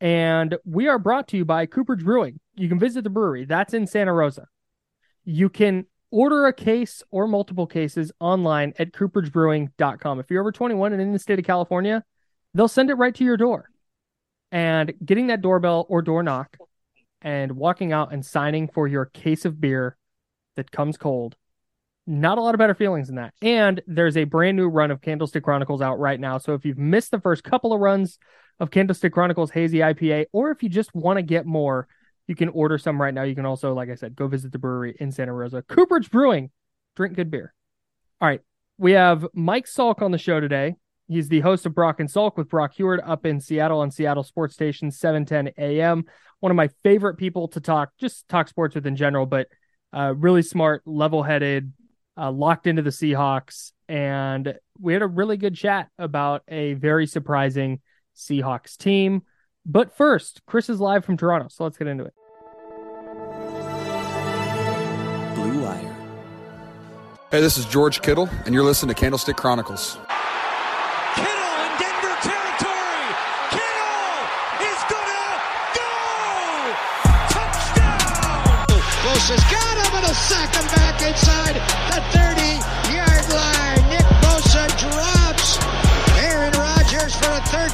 and we are brought to you by Cooperage Brewing. You can visit the brewery, that's in Santa Rosa. You can order a case or multiple cases online at cooperagebrewing.com. If you're over 21 and in the state of California, they'll send it right to your door. And getting that doorbell or door knock and walking out and signing for your case of beer that comes cold. Not a lot of better feelings than that. And there's a brand new run of Candlestick Chronicles out right now. So if you've missed the first couple of runs of Candlestick Chronicles Hazy IPA, or if you just want to get more, you can order some right now. You can also, like I said, go visit the brewery in Santa Rosa. Cooperage Brewing, drink good beer. All right. We have Mike Salk on the show today. He's the host of Brock and Salk with Brock Huard up in Seattle on Seattle Sports Station 710 AM. One of my favorite people to talk, just talk sports with in general, but uh, really smart, level headed, uh, locked into the Seahawks. And we had a really good chat about a very surprising Seahawks team. But first, Chris is live from Toronto, so let's get into it. Blue Wire. Hey, this is George Kittle, and you're listening to Candlestick Chronicles.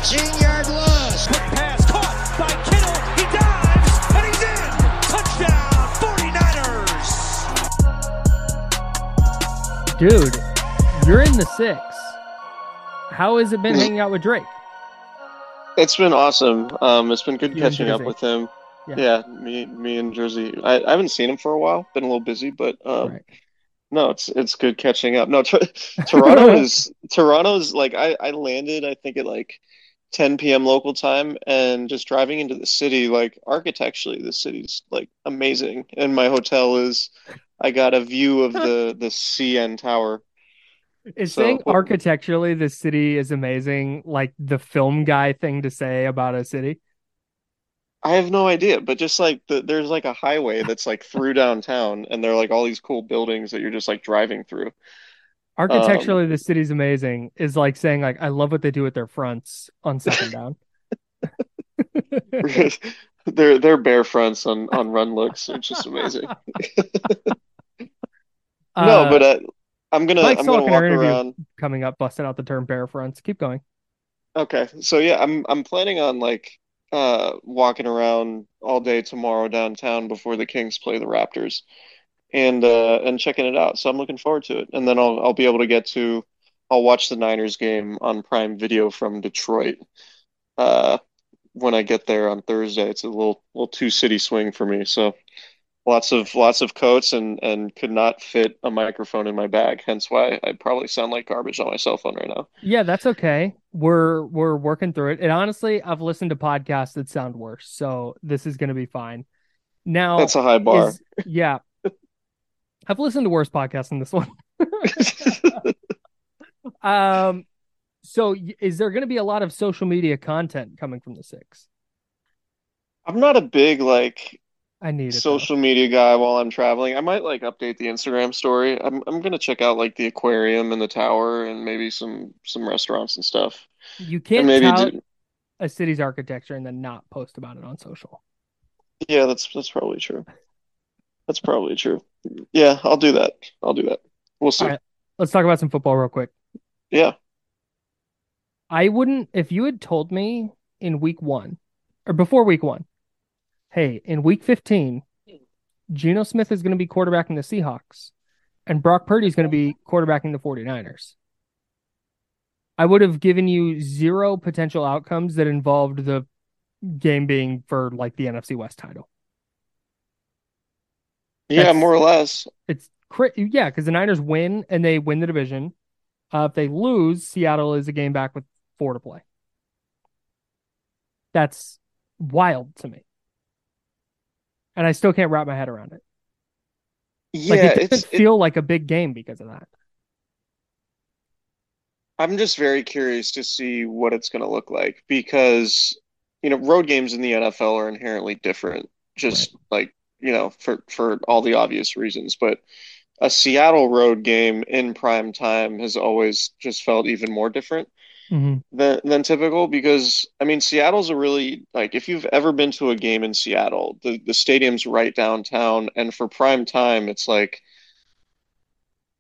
15-yard loss. Quick pass caught by Kittle. He dives, and he's in. Touchdown, 49ers. Dude, you're in the six. How has it been hanging out with Drake? It's been awesome. Um, it's been good you catching up with him. Yeah. yeah, me, me and Jersey. I, I, haven't seen him for a while. Been a little busy, but um, right. no, it's it's good catching up. No, t- Toronto is like I I landed I think at like 10 p.m. local time, and just driving into the city, like architecturally, the city's like amazing. And my hotel is, I got a view of the the CN Tower. Is So- saying architecturally the city is amazing like the film guy thing to say about a city? I have no idea, but just like the, there's like a highway that's like through downtown, and there are like all these cool buildings that you're just like driving through. Architecturally, the city's amazing is like saying like I love what they do with their fronts on second down. Their their bear fronts on on run looks are just amazing. No, Uh, but uh, I'm gonna I'm gonna walk around. coming up, busting out the term bear fronts. Keep going. Okay, so yeah, I'm I'm planning on like uh walking around all day tomorrow downtown before the Kings play the Raptors, and uh and checking it out. So I'm looking forward to it, and then I'll I'll be able to get to I'll watch the Niners game on Prime Video from Detroit. Uh, when I get there on Thursday, it's a little little two city swing for me. So lots of lots of coats and and could not fit a microphone in my bag. Hence why I probably sound like garbage on my cell phone right now. Yeah, that's okay. We're we're working through it. And honestly, I've listened to podcasts that sound worse, so this is going to be fine. Now, That's a high bar. is- yeah, I've listened to worse podcasts than this one. Um, so is there going to be a lot of social media content coming from the six? I'm not a big like I need it. though. social media guy while I'm traveling. I might like update the Instagram story. I'm I'm gonna check out like the aquarium and the tower and maybe some some restaurants and stuff. You can't maybe tout do, a city's architecture and then not post about it on social. yeah, that's that's probably true. That's probably true. Yeah, I'll do that. I'll do that. We'll see. All right. Let's talk about some football real quick. Yeah. I wouldn't if you had told me in week one or before week one, hey, in week 15, Geno Smith is going to be quarterbacking the Seahawks and Brock Purdy is going to be quarterbacking the 49ers. I would have given you zero potential outcomes that involved the game being for like the NFC West title. Yeah, That's- more or less. It's yeah, because the Niners win and they win the division. Uh, if they lose, Seattle is a game back with four to play. That's wild to me, and I still can't wrap my head around it. Like Yeah, it doesn't it, feel like a big game because of that. I'm just very curious to see what it's going to look like because, you know, road games in the NFL are inherently different, just like, you know, for for all the obvious reasons. But a Seattle road game in prime time has always just felt even more different hmm than than typical because I mean Seattle's a really like if you've ever been to a game in Seattle, the the stadium's right downtown and for prime time it's like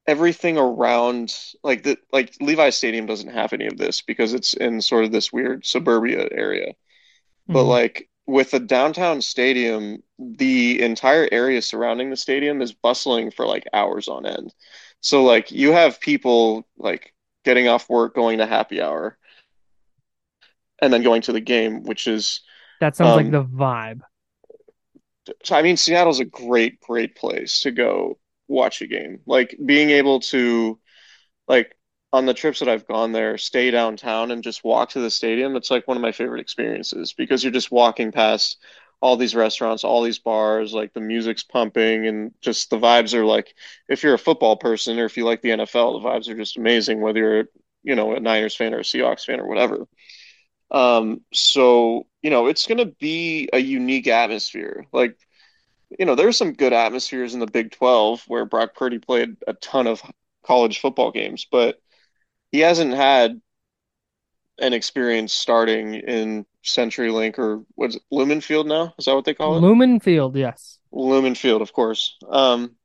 everything around like the like Levi Stadium doesn't have any of this because it's in sort of this weird suburbia area. But Mhm. like with the downtown stadium, the entire area surrounding the stadium is bustling for like hours on end. So like you have people like getting off work, going to happy hour, and then going to the game, which is That sounds like um, the vibe. so I mean Seattle's a great, great place to go watch a game. Like being able to like on the trips that I've gone there, stay downtown and just walk to the stadium, it's like one of my favorite experiences because you're just walking past all these restaurants, all these bars, like the music's pumping and just the vibes are like if you're a football person or if you like the NFL, the vibes are just amazing, whether you're, you know, a Niners fan or a Seahawks fan or whatever. Um, so, you know, it's going to be a unique atmosphere. Like, you know, there's some good atmospheres in the Big 12 where Brock Purdy played a ton of college football games, but he hasn't had an experience starting in CenturyLink or what's it, Lumen Field now? Is that what they call it? Lumen Field, yes. Lumen Field, of course. Um,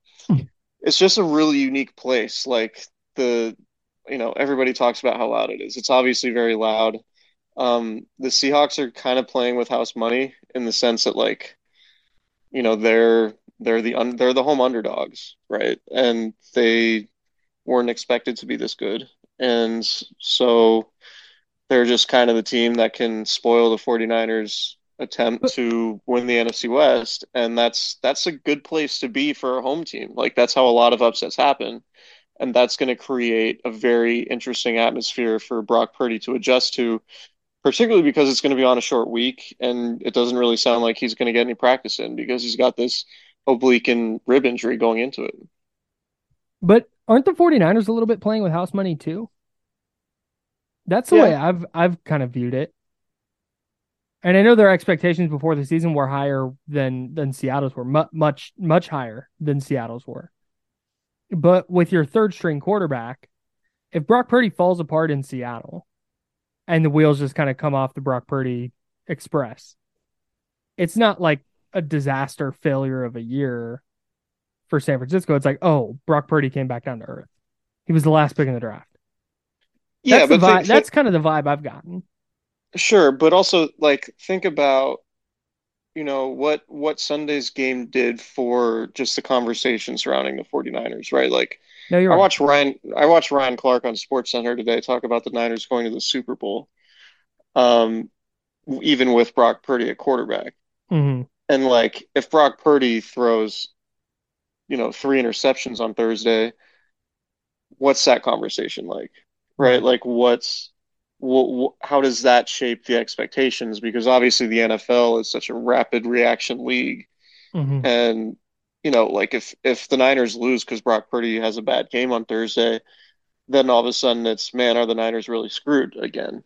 it's just a really unique place. Like the, you know, everybody talks about how loud it is. It's obviously very loud. Um, the Seahawks are kind of playing with house money in the sense that like, you know, they're they're the un they're the home underdogs, right? And they weren't expected to be this good. And so they're just kind of the team that can spoil the 49ers attempt to win the NFC West, and that's that's a good place to be for a home team. Like that's how a lot of upsets happen, and that's going to create a very interesting atmosphere for Brock Purdy to adjust to, particularly because it's going to be on a short week, and it doesn't really sound like he's going to get any practice in because he's got this oblique and rib injury going into it. But aren't the 49ers a little bit playing with house money too? That's the Yeah. way I've I've kind of viewed it. And I know their expectations before the season were higher than than Seattle's were, mu- much much higher than Seattle's were. But with your third string quarterback, if Brock Purdy falls apart in Seattle and the wheels just kind of come off the Brock Purdy express, it's not like a disaster failure of a year for San Francisco. It's like, oh, Brock Purdy came back down to earth. He was the last pick in the draft. Yeah, that's the but vibe. think, that's kind of the vibe I've gotten. Sure, but also like think about, you know, what what Sunday's game did for just the conversation surrounding the 49ers, right? Like No, you're I right. watched Ryan I watched Ryan Clark on Sports Center today talk about the Niners going to the Super Bowl. Um, even with Brock Purdy at quarterback. Mhm. And like if Brock Purdy throws, you know, three interceptions on Thursday, what's that conversation like? Right? Like what's wh wh how does that shape the expectations? Because obviously the NFL is such a rapid reaction league. Mhm. And you know, like if if the Niners lose because Brock Purdy has a bad game on Thursday, then all of a sudden it's, man, are the Niners really screwed again?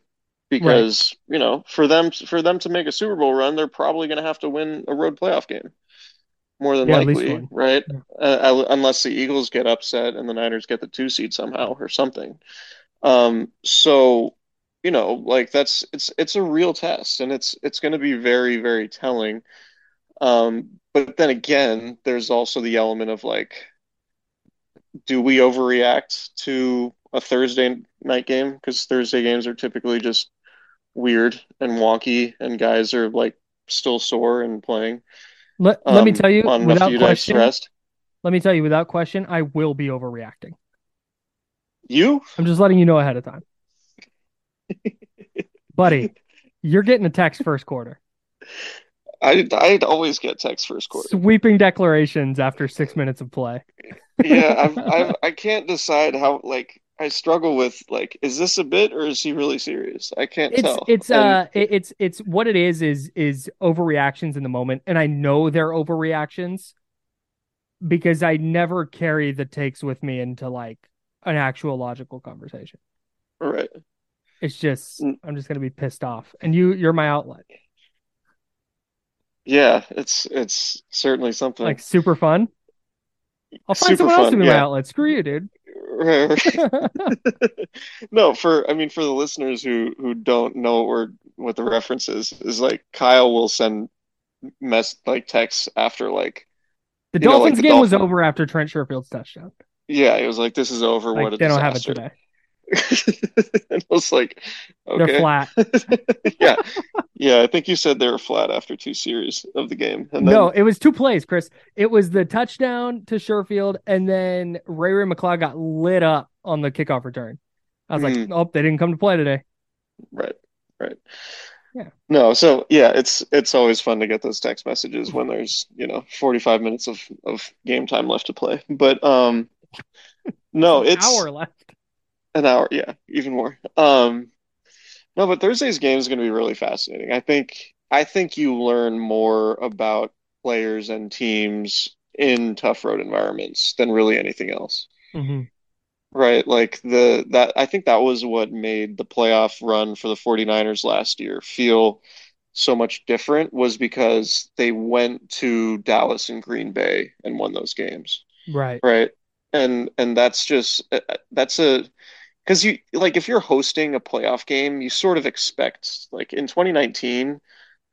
Because, you know, for them for them to make a Super Bowl run, they're probably going to have to win a road playoff game. More than Yeah, likely, right? Yeah. Uh, unless the Eagles get upset and the Niners get the two seed somehow or something. Um, so, you know, like that's it's it's a real test and it's it's going to be very, very telling. Um, but then again, there's also the element of like, do we overreact to a Thursday night game? Because Thursday games are typically just weird and wonky, and guys are like still sore and playing Let, let me um, tell you, without question, rest. let me tell you, without question, I will be overreacting. You? I'm just letting you know ahead of time. Buddy, you're getting a text first quarter. I I'd always get text first quarter. Sweeping declarations after six minutes of play. Yeah, I've, I've I can't decide how like I struggle with like is this a bit or is he really serious? I can't It's tell. it's And- uh it's it's what it is is is overreactions in the moment, and I know they're overreactions because I never carry the takes with me into like an actual logical conversation. right. It's just Mm. I'm just gonna be pissed off, and you you're my outlet. Yeah, it's it's certainly something. Like super fun. I'll find Super someone else to fun, be my outlet. Screw you, dude. No, for I mean for the listeners who who don't know what we're what the reference is, is like Kyle will send mess like texts after like The You know, like Dolphins the game was over after Trent Sherfield's touchdown. yeah, it was like this is over, Like what they don't have it today. And I was like, They're okay. flat. Yeah. Yeah, I think you said they were flat after two series of the game. And then No, it was two plays, Chris. It was the touchdown to Sherfield, and then Ray Ray McCloud got lit up on the kickoff return. I was like, Mhm. oh, they didn't come to play today. Right, right. Yeah. No, so yeah, it's it's always fun to get those text messages when there's, you know, 45 minutes of of game time left to play. But um no, An it's hour left. An hour, yeah, even more. Um no, but Thursday's game is going to be really fascinating. I think I think you learn more about players and teams in tough road environments than really anything else. Mhm. Right, like the that I think that was what made the playoff run for the 49ers last year feel so much different was because they went to Dallas and Green Bay and won those games, Right. right? And and that's just uh, that's a because you like if you're hosting a playoff game, you sort of expect like in 2019,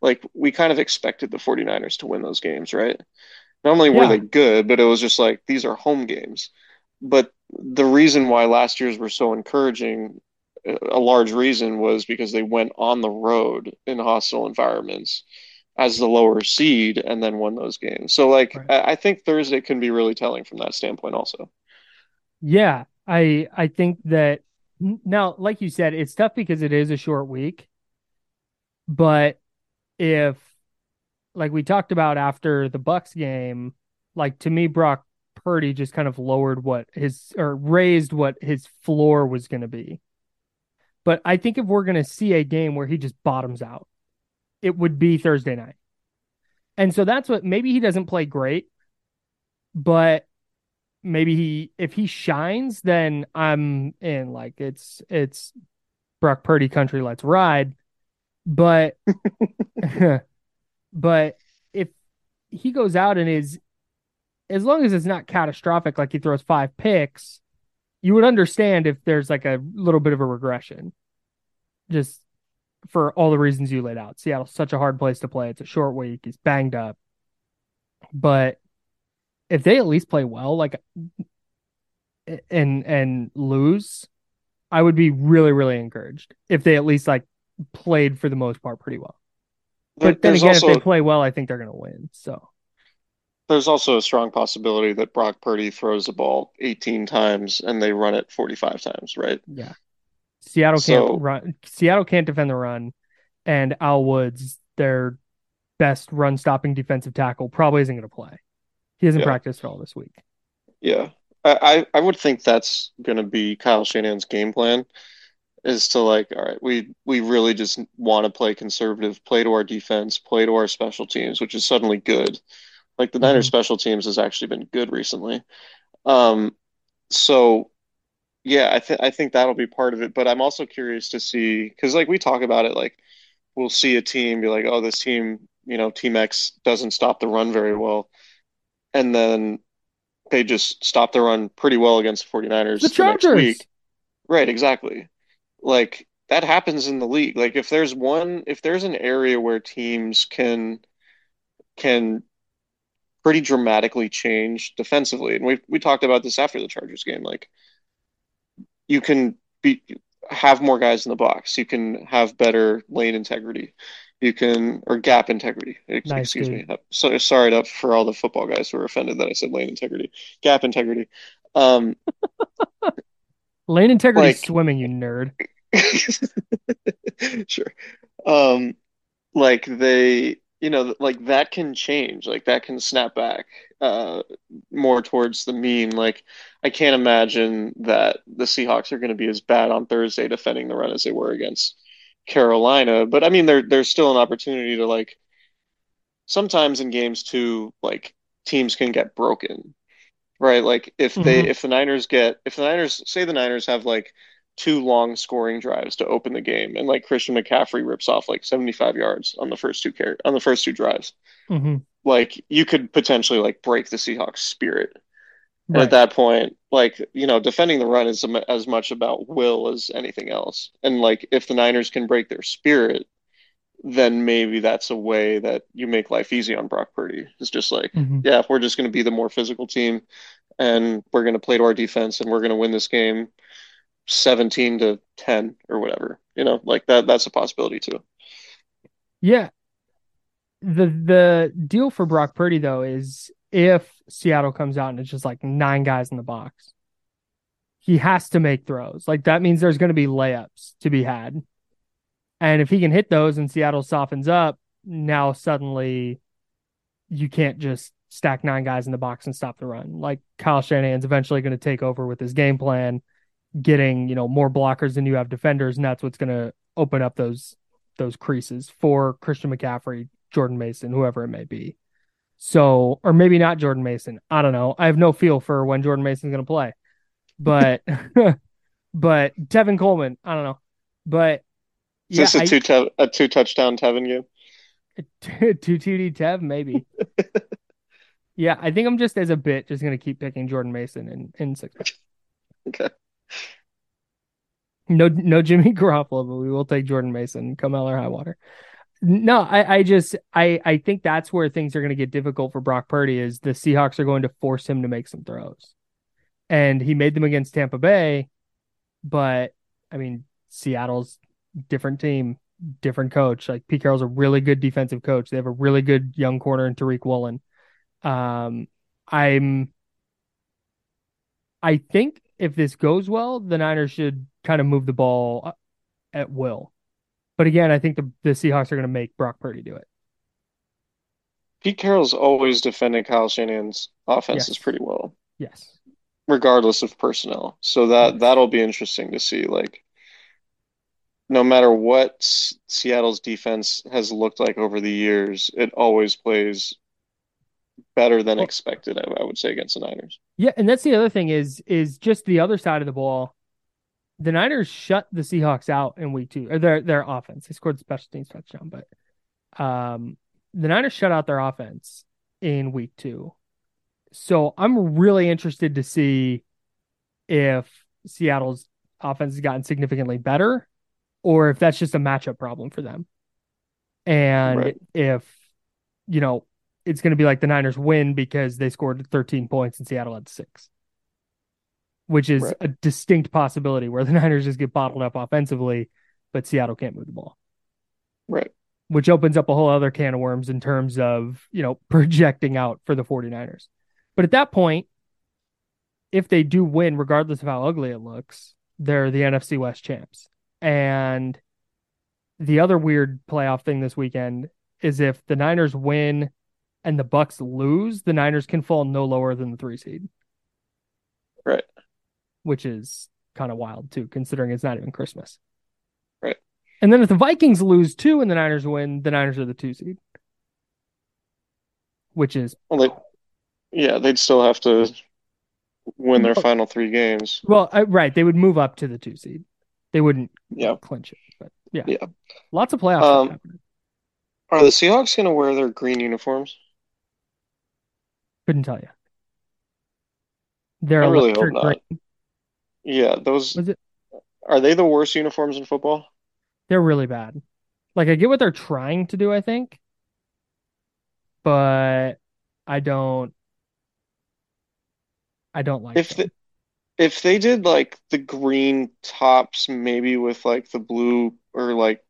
like we kind of expected the 49ers to win those games, right? Not only were Yeah. they good, but it was just like these are home games. But the reason why last year's were so encouraging, a large reason was because they went on the road in hostile environments as the lower seed and then won those games. So like Right. I, I think Thursday can be really telling from that standpoint also. Yeah, I I think that now, like you said, it's tough because it is a short week. But if, like we talked about after the Bucks game, like to me, Brock Purdy just kind of lowered what his or raised what his floor was going to be. But I think if we're going to see a game where he just bottoms out, it would be Thursday night. And so that's what maybe he doesn't play great, but maybe he if he shines, then I'm in. Like it's it's Brock Purdy country, let's ride. But but if he goes out and is as long as it's not catastrophic, like he throws five picks, you would understand if there's like a little bit of a regression. Just for all the reasons you laid out. Seattle's such a hard place to play. It's a short week. He's banged up. But if they at least play well, like and and lose, I would be really, really encouraged if they at least like played for the most part pretty well. There- But then again, also if they play well, I think they're gonna win. So there's also a strong possibility that Brock Purdy throws the ball 18 times and they run it 45 times, right? yeah. Seattle So- can't run Seattle can't defend the run, and Al Woods, their best run stopping defensive tackle, probably isn't gonna play. He hasn't Yeah. practiced at all this week. Yeah. I, I would think that's going to be Kyle Shanahan's game plan is to like, all right, we we really just want to play conservative, play to our defense, play to our special teams, which is suddenly good. Like the Niners Mhm. special teams has actually been good recently. Um, so yeah, I think I think that'll be part of it, but I'm also curious to see because like we talk about it, like we'll see a team be like, oh, this team, you know, Team X doesn't stop the run very well. And then they just stopped the run pretty well against the 49ers The the next Chargers. week. Right, exactly. Like that happens in the league. Like if there's one, if there's an area where teams can can pretty dramatically change defensively, and we we talked about this after the Chargers game, like you can be have more guys in the box. You can have better lane integrity. You can or gap integrity. Nice, Excuse dude. me. So sorry to, for all the football guys who are offended that I said lane integrity. Gap integrity. Um, Lane integrity Like- swimming, you nerd. Sure. Um, like they, you know, like that can change, like that can snap back uh more towards the mean. Like I can't imagine that the Seahawks are going to be as bad on Thursday defending the run as they were against Carolina. But I mean, there there's still an opportunity to like sometimes in games too, like teams can get broken, right? Like if they Mhm. if the Niners get if the Niners say the Niners have like two long scoring drives to open the game and like Christian McCaffrey rips off like 75 yards on the first two car on the first two drives. hmm Like you could potentially like break the Seahawks spirit. Right. at that point, like, you know, defending the run is as much about will as anything else. And like if the Niners can break their spirit, then maybe that's a way that you make life easy on Brock Purdy. It's just like, Mhm. yeah, we're just going to be the more physical team and we're going to play to our defense and we're going to win this game 17 to 10 or whatever. You know, like that that's a possibility too. Yeah. The the deal for Brock Purdy though is if Seattle comes out and it's just like nine guys in the box, he has to make throws. Like that means there's going to be layups to be had. And if he can hit those and Seattle softens up, now suddenly you can't just stack nine guys in the box and stop the run. Like Kyle Shanahan's eventually going to take over with his game plan, getting, you know, more blockers than you have defenders, and that's what's going to open up those those creases for Christian McCaffrey, Jordan Mason, whoever it may be. So, or maybe not Jordan Mason. I don't know. I have no feel for when Jordan Mason's going to play. But but Tevin Coleman, I don't know. But Is yeah, this a two te a two touchdown Tevin game? I, two TD Tev maybe. yeah, I think I'm just as a bit just going to keep picking Jordan Mason in in six. Okay. No, no Jimmy Garoppolo, but we will take Jordan Mason, come hell or high water. No, I, I just, I, I think that's where things are going to get difficult for Brock Purdy. Is the Seahawks are going to force him to make some throws, and he made them against Tampa Bay, but I mean, Seattle's different team, different coach. Like Pete Carroll's a really good defensive coach. They have a really good young corner in Tariq Woolen. Um, I'm, I think if this goes well, the Niners should kind of move the ball at will. But again, I think the, the Seahawks are going to make Brock Purdy do it. Pete Carroll's always defended Kyle Shanahan's offenses Yes. pretty well, Yes. regardless of personnel. So that Yes. that'll be interesting to see. Like, no matter what Seattle's defense has looked like over the years, it always plays better than expected, I, I would say, against the Niners. Yeah, and that's the other thing is is just the other side of the ball. The Niners shut the Seahawks out in week two, or their their offense. They scored the special teams touchdown, but um, the Niners shut out their offense in week two. So I'm really interested to see if Seattle's offense has gotten significantly better, or if that's just a matchup problem for them, and Right. if you know it's going to be like the Niners win because they scored 13 points and Seattle had six, which is Right. a distinct possibility where the Niners just get bottled up offensively, but Seattle can't move the ball, Right. which opens up a whole other can of worms in terms of, you know, projecting out for the 49ers. But at that point, if they do win, regardless of how ugly it looks, they're the NFC West champs. And the other weird playoff thing this weekend is if the Niners win and the Bucks lose, the Niners can fall no lower than the three seed, Right. Which is kind of wild too, considering it's not even Christmas. Right. And then if the Vikings lose two and the Niners win, the Niners are the two seed, which is Well, they, yeah, they'd still have to win their final three games. well, uh, right. They would move up to the two seed. They wouldn't Yeah. clinch it, but yeah, Yeah. lots of playoffs Um. Are the Seahawks going to wear their green uniforms? Couldn't tell you. They're I really hope not. green. Yeah, those it? are they the worst uniforms in football? They're really bad. Like I get what they're trying to do, I think, but I don't. I don't like If them. the, if they did like the green tops, maybe with like the blue or like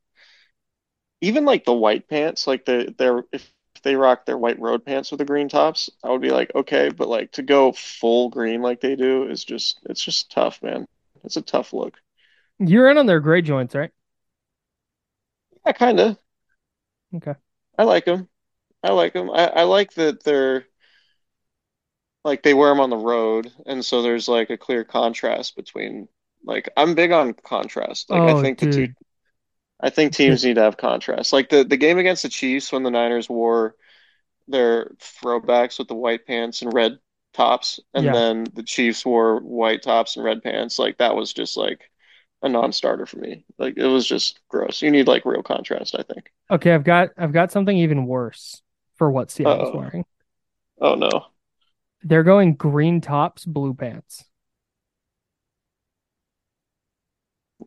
even like the white pants, like the their if they rock their white road pants with the green tops, I would be like, okay, but like to go full green like they do is just it's just tough, man. It's a tough look. You're in on their gray joints, right? Yeah, kind of. Okay. I like them. I like them. I, I like that they're like they wear them on the road, and so there's like a clear contrast between like I'm big on contrast. Like I Oh, think the two dude. I think teams need to have contrast. Like the the game against the Chiefs when the Niners wore their throwbacks with the white pants and red tops, and Yeah. then the Chiefs wore white tops and red pants. Like that was just like a non-starter for me. Like it was just gross. You need like real contrast, I think. Okay, I've got I've got something even worse for what Seattle's Uh-oh. wearing. Oh no. They're going green tops, blue pants.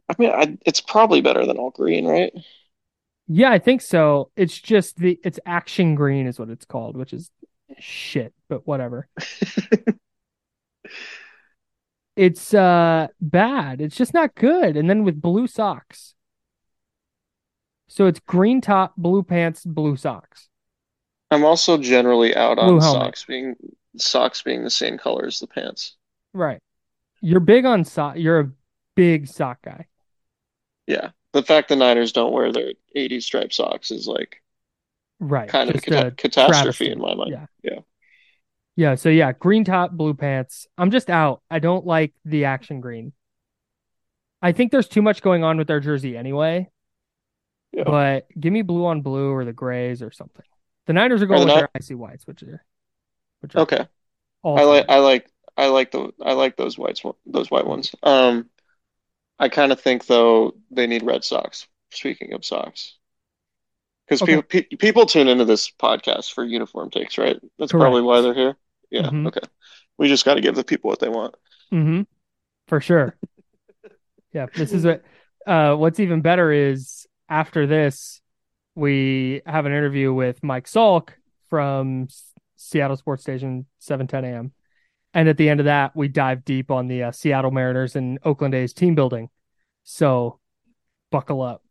I mean, I, it's probably better than all green, right? Yeah, I think so. It's just the it's action green is what it's called, which is shit, but whatever. It's uh bad. It's just not good. And then with blue socks. So it's green top, blue pants, blue socks. I'm also generally out Blue on helmet. socks being socks being the same color as the pants. Right. You're big on sock. You're a big sock guy. Yeah. The fact the Niners don't wear their 80 striped socks is like Right. kind of a cata- a catastrophe travesty. in my mind. Yeah. Yeah. Yeah. So yeah, green top, blue pants. I'm just out. I don't like the action green. I think there's too much going on with their jersey anyway. Yeah. But give me blue on blue or the grays or something. The Niners are going with Ni- their icy whites, which are which are Okay. I like. I like I like the I like those whites those white ones. Um I kind of think though they need red socks. Speaking of socks. Because Okay. people pe people tune into this podcast for uniform takes, right? That's probably why they're here. Yeah, Mhm. okay. We just got to give the people what they want. Mm-hmm. For sure. yeah. This is what uh what's even better is after this, we have an interview with Mike Salk from Seattle Sports Station 710 AM. And at the end of that, we dive deep on the uh, Seattle Mariners and Oakland A's team building. So buckle up.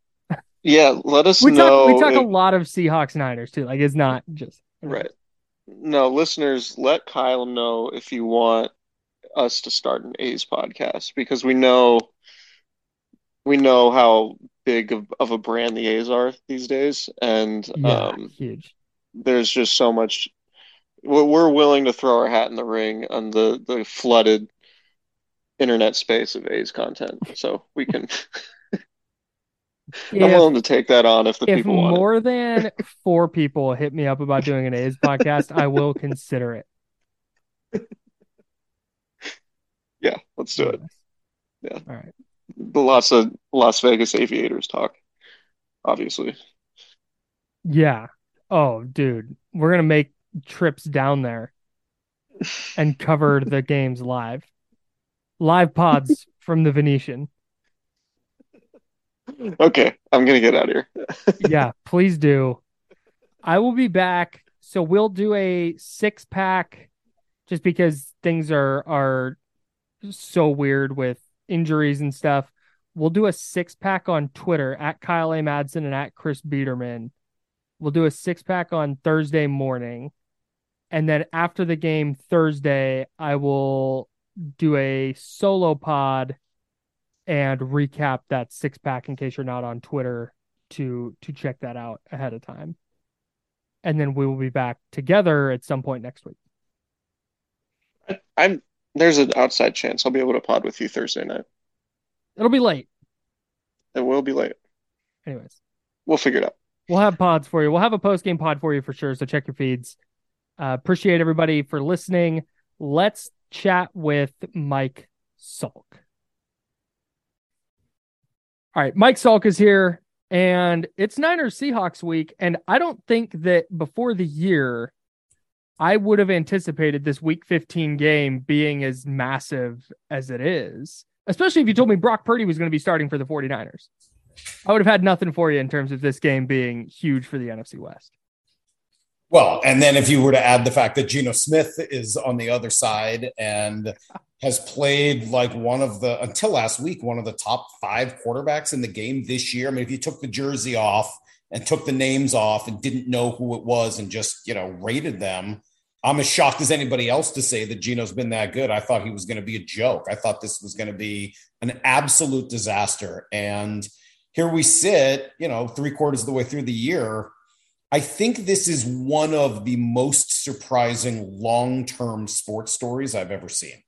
Yeah, let us We talk know we talk a lot of Seahawks Niners too. Like it's not just Right. No, listeners, let Kyle know if you want us to start an A's podcast because we know we know how big of, of a brand the A's are these days, and Yeah, um, huge. there's just so much. We're, willing to throw our hat in the ring on the the flooded internet space of A's content, so we can. I'm willing to take that on if the if people want it. more than four people hit me up about doing an A's podcast, I will consider it. Yeah, let's do it. Yeah. All right. The lots of uh, Las Vegas Aviators talk, obviously. Yeah. Oh, dude, we're gonna make trips down there and cover the games live. Live pods from the Venetian. Okay, I'm gonna get out of here. Yeah, please do. I will be back. So we'll do a six pack just because things are are so weird with injuries and stuff. We'll do a six pack on Twitter at Kyle A. Madsen and at Chris Biderman. We'll do a six pack on Thursday morning. And then after the game Thursday, I will do a solo pod and recap that six pack in case you're not on Twitter to to check that out ahead of time. And then we will be back together at some point next week. I'm there's an outside chance I'll be able to pod with you Thursday night. It'll be late. It will be late. Anyways, We'll figure it out. we'll have pods for you. We'll have a post game pod for you for sure. So check your feeds. Uh, appreciate everybody for listening. Let's chat with Mike Salk. All right, Mike Salk is here, and it's Niners Seahawks week. And I don't think that before the year I would have anticipated this week 15 game being as massive as it is, especially if you told me Brock Purdy was going to be starting for the 49ers. I would have had nothing for you in terms of this game being huge for the NFC West. Well, and then if you were to add the fact that Geno Smith is on the other side and has played like one of the until last week one of the top five quarterbacks in the game this year. I mean, if you took the jersey off and took the names off and didn't know who it was and just you know rated them, I'm as shocked as anybody else to say that Geno's been that good. I thought he was going to be a joke. I thought this was going to be an absolute disaster. And here we sit, you know, three quarters of the way through the year I think this is one of the most surprising long term sports stories I've ever seen.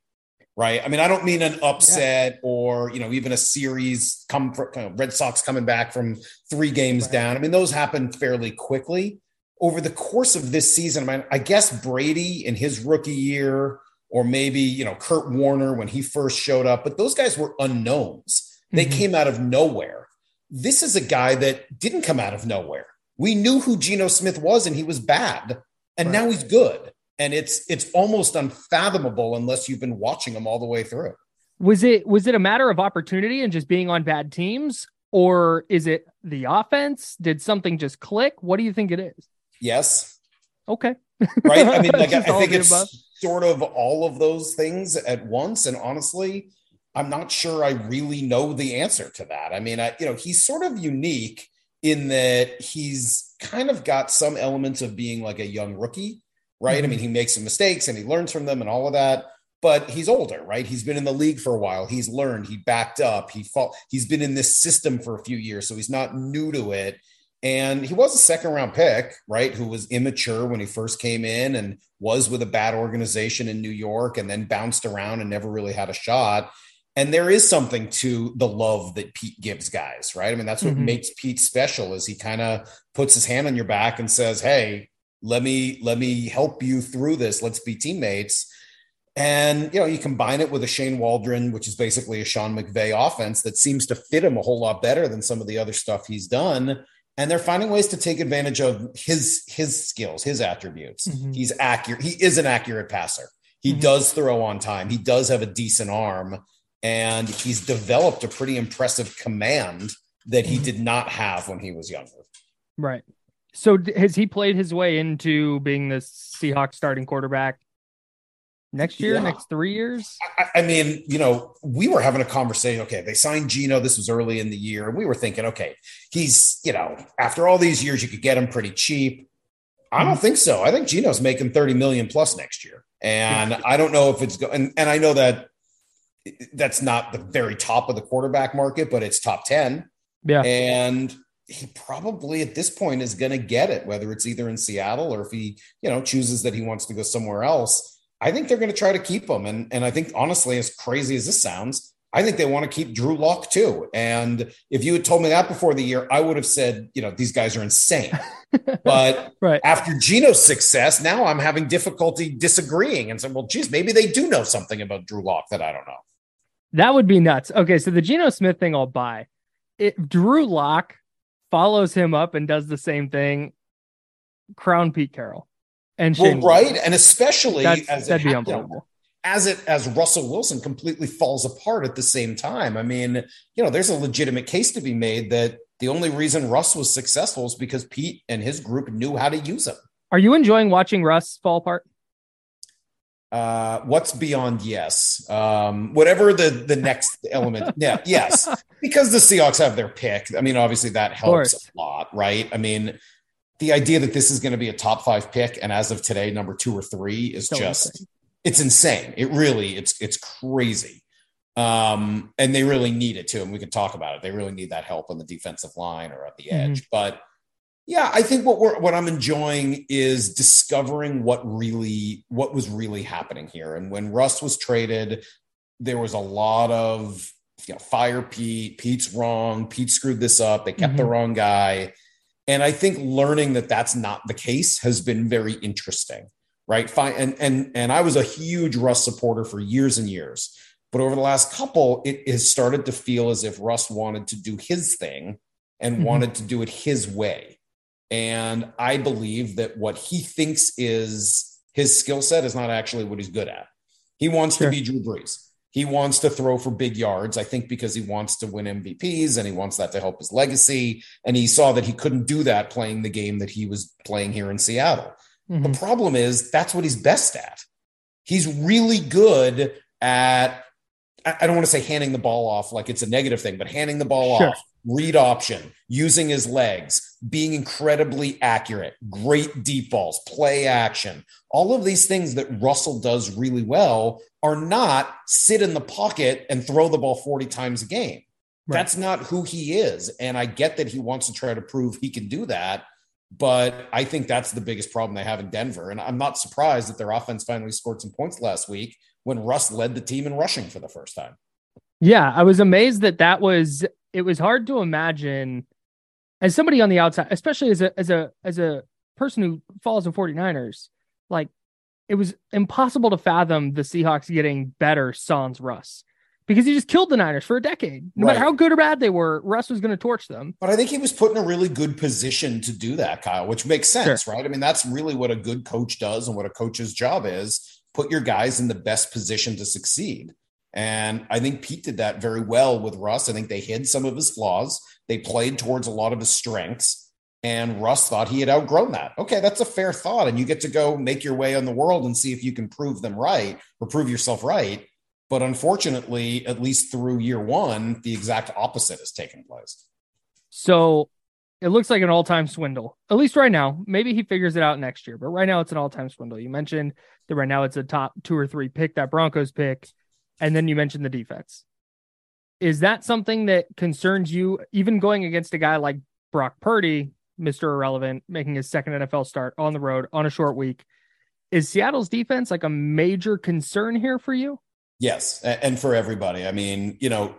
Right. I mean, I don't mean an upset yeah. or, you know, even a series come from you know, Red Sox coming back from three games right. down. I mean, those happen fairly quickly over the course of this season. I mean, I guess Brady in his rookie year, or maybe, you know, Kurt Warner when he first showed up, but those guys were unknowns. They mm-hmm. came out of nowhere. This is a guy that didn't come out of nowhere we knew who Geno Smith was and he was bad. And right. now he's good. And it's it's almost unfathomable unless you've been watching him all the way through. Was it was it a matter of opportunity and just being on bad teams? Or is it the offense? Did something just click? What do you think it is? Yes. Okay. right. I mean, like I think it's above. sort of all of those things at once. And honestly, I'm not sure I really know the answer to that. I mean, I, you know, he's sort of unique in that he's kind of got some elements of being like a young rookie, right? Mm-hmm. I mean, he makes some mistakes and he learns from them and all of that, but he's older, right? He's been in the league for a while. He's learned, he backed up, he fought, he's been in this system for a few years, so he's not new to it. And he was a second round pick, right? Who was immature when he first came in and was with a bad organization in New York and then bounced around and never really had a shot. And there is something to the love that Pete gives guys, right? I mean, that's what mm-hmm. makes Pete special is he kind of puts his hand on your back and says, "Hey, let me let me help you through this. Let's be teammates." And you know, you combine it with a Shane Waldron, which is basically a Sean McVay offense that seems to fit him a whole lot better than some of the other stuff he's done. And they're finding ways to take advantage of his his skills, his attributes. Mm-hmm. He's accurate. He is an accurate passer. He mm-hmm. does throw on time. He does have a decent arm and he's developed a pretty impressive command that he mm-hmm. did not have when he was younger. Right. So has he played his way into being the Seahawks starting quarterback next year, yeah. next three years? I, I, mean, you know, we were having a conversation. Okay, they signed Geno. This was early in the year, and we were thinking, okay, he's you know, after all these years, you could get him pretty cheap. I don't mm-hmm. think so. I think Geno's making 30 million plus next year. And I don't know if it's going, and I know that that's not the very top of the quarterback market, but it's top 10. Yeah. And he probably at this point is going to get it, whether it's either in Seattle or if he, you know, chooses that he wants to go somewhere else. I think they're going to try to keep him. And, and I think, honestly, as crazy as this sounds, I think they want to keep Drew Lock too. And if you had told me that before the year, I would have said, you know, these guys are insane. but right. after Geno's success, now I'm having difficulty disagreeing and saying, well, geez, maybe they do know something about Drew Lock that I don't know. That would be nuts. Okay, so the Geno Smith thing I'll buy. If Drew Lock follows him up and does the same thing, crown Pete Carroll. And Shane well, right, and especially That's, as that'd be unbelievable. As it as Russell Wilson completely falls apart at the same time. I mean, you know, there's a legitimate case to be made that the only reason Russ was successful is because Pete and his group knew how to use him. Are you enjoying watching Russ fall apart? Uh what's beyond yes? Um whatever the the next element. Yeah yes. Because the seahawks have their pick. I mean obviously that helps a lot right? I mean the idea that this is going to be a top five pick and as of today number two or three is so just insane. it's insane. It really it's it's crazy. Um and they really need it too and we can talk about it. They really need that help on the defensive line or at the mm-hmm. edge. But yeah, I think what we're what I'm enjoying is discovering what really what was really happening here. And when Russ was traded, there was a lot of you know, fire Pete, Pete's wrong, Pete screwed this up, they kept mm-hmm. the wrong guy. And I think learning that that's not the case has been very interesting, right? Fine, and and and I was a huge Russ supporter for years and years, but over the last couple, it has started to feel as if Russ wanted to do his thing and mm-hmm. wanted to do it his way and I believe that what he thinks is his skill set is not actually what he's good at. He wants sure. to be Drew Brees. He wants to throw for big yards, I think, because he wants to win MVPs and he wants that to help his legacy. And he saw that he couldn't do that playing the game that he was playing here in Seattle. Mm-hmm. The problem is that's what he's best at. He's really good at I don't want to say handing the ball off like it's a negative thing, but handing the ball sure. off, read option, using his legs, being incredibly accurate, great deep balls, play action. All of these things that Russell does really well are not sit in the pocket and throw the ball 40 times a game. Right. That's not who he is. And I get that he wants to try to prove he can do that. But I think that's the biggest problem they have in Denver. And I'm not surprised that their offense finally scored some points last week when Russ led the team in rushing for the first time. Yeah, I was amazed that that was it was hard to imagine as somebody on the outside, especially as a as a as a person who follows the 49ers, like it was impossible to fathom the Seahawks getting better sans Russ because he just killed the Niners for a decade. No right. matter how good or bad they were, Russ was going to torch them. But I think he was put in a really good position to do that, Kyle, which makes sense, sure. right? I mean, that's really what a good coach does and what a coach's job is put your guys in the best position to succeed. And I think Pete did that very well with Russ. I think they hid some of his flaws. They played towards a lot of his strengths. And Russ thought he had outgrown that. Okay, that's a fair thought. And you get to go make your way on the world and see if you can prove them right or prove yourself right. But unfortunately, at least through year one, the exact opposite has taken place. So it looks like an all-time swindle. At least right now. Maybe he figures it out next year, but right now it's an all-time swindle. You mentioned that right now it's a top two or three pick, that Broncos pick, and then you mentioned the defense. Is that something that concerns you, even going against a guy like Brock Purdy, Mr. Irrelevant, making his second NFL start on the road on a short week? Is Seattle's defense like a major concern here for you? Yes, and for everybody. I mean, you know,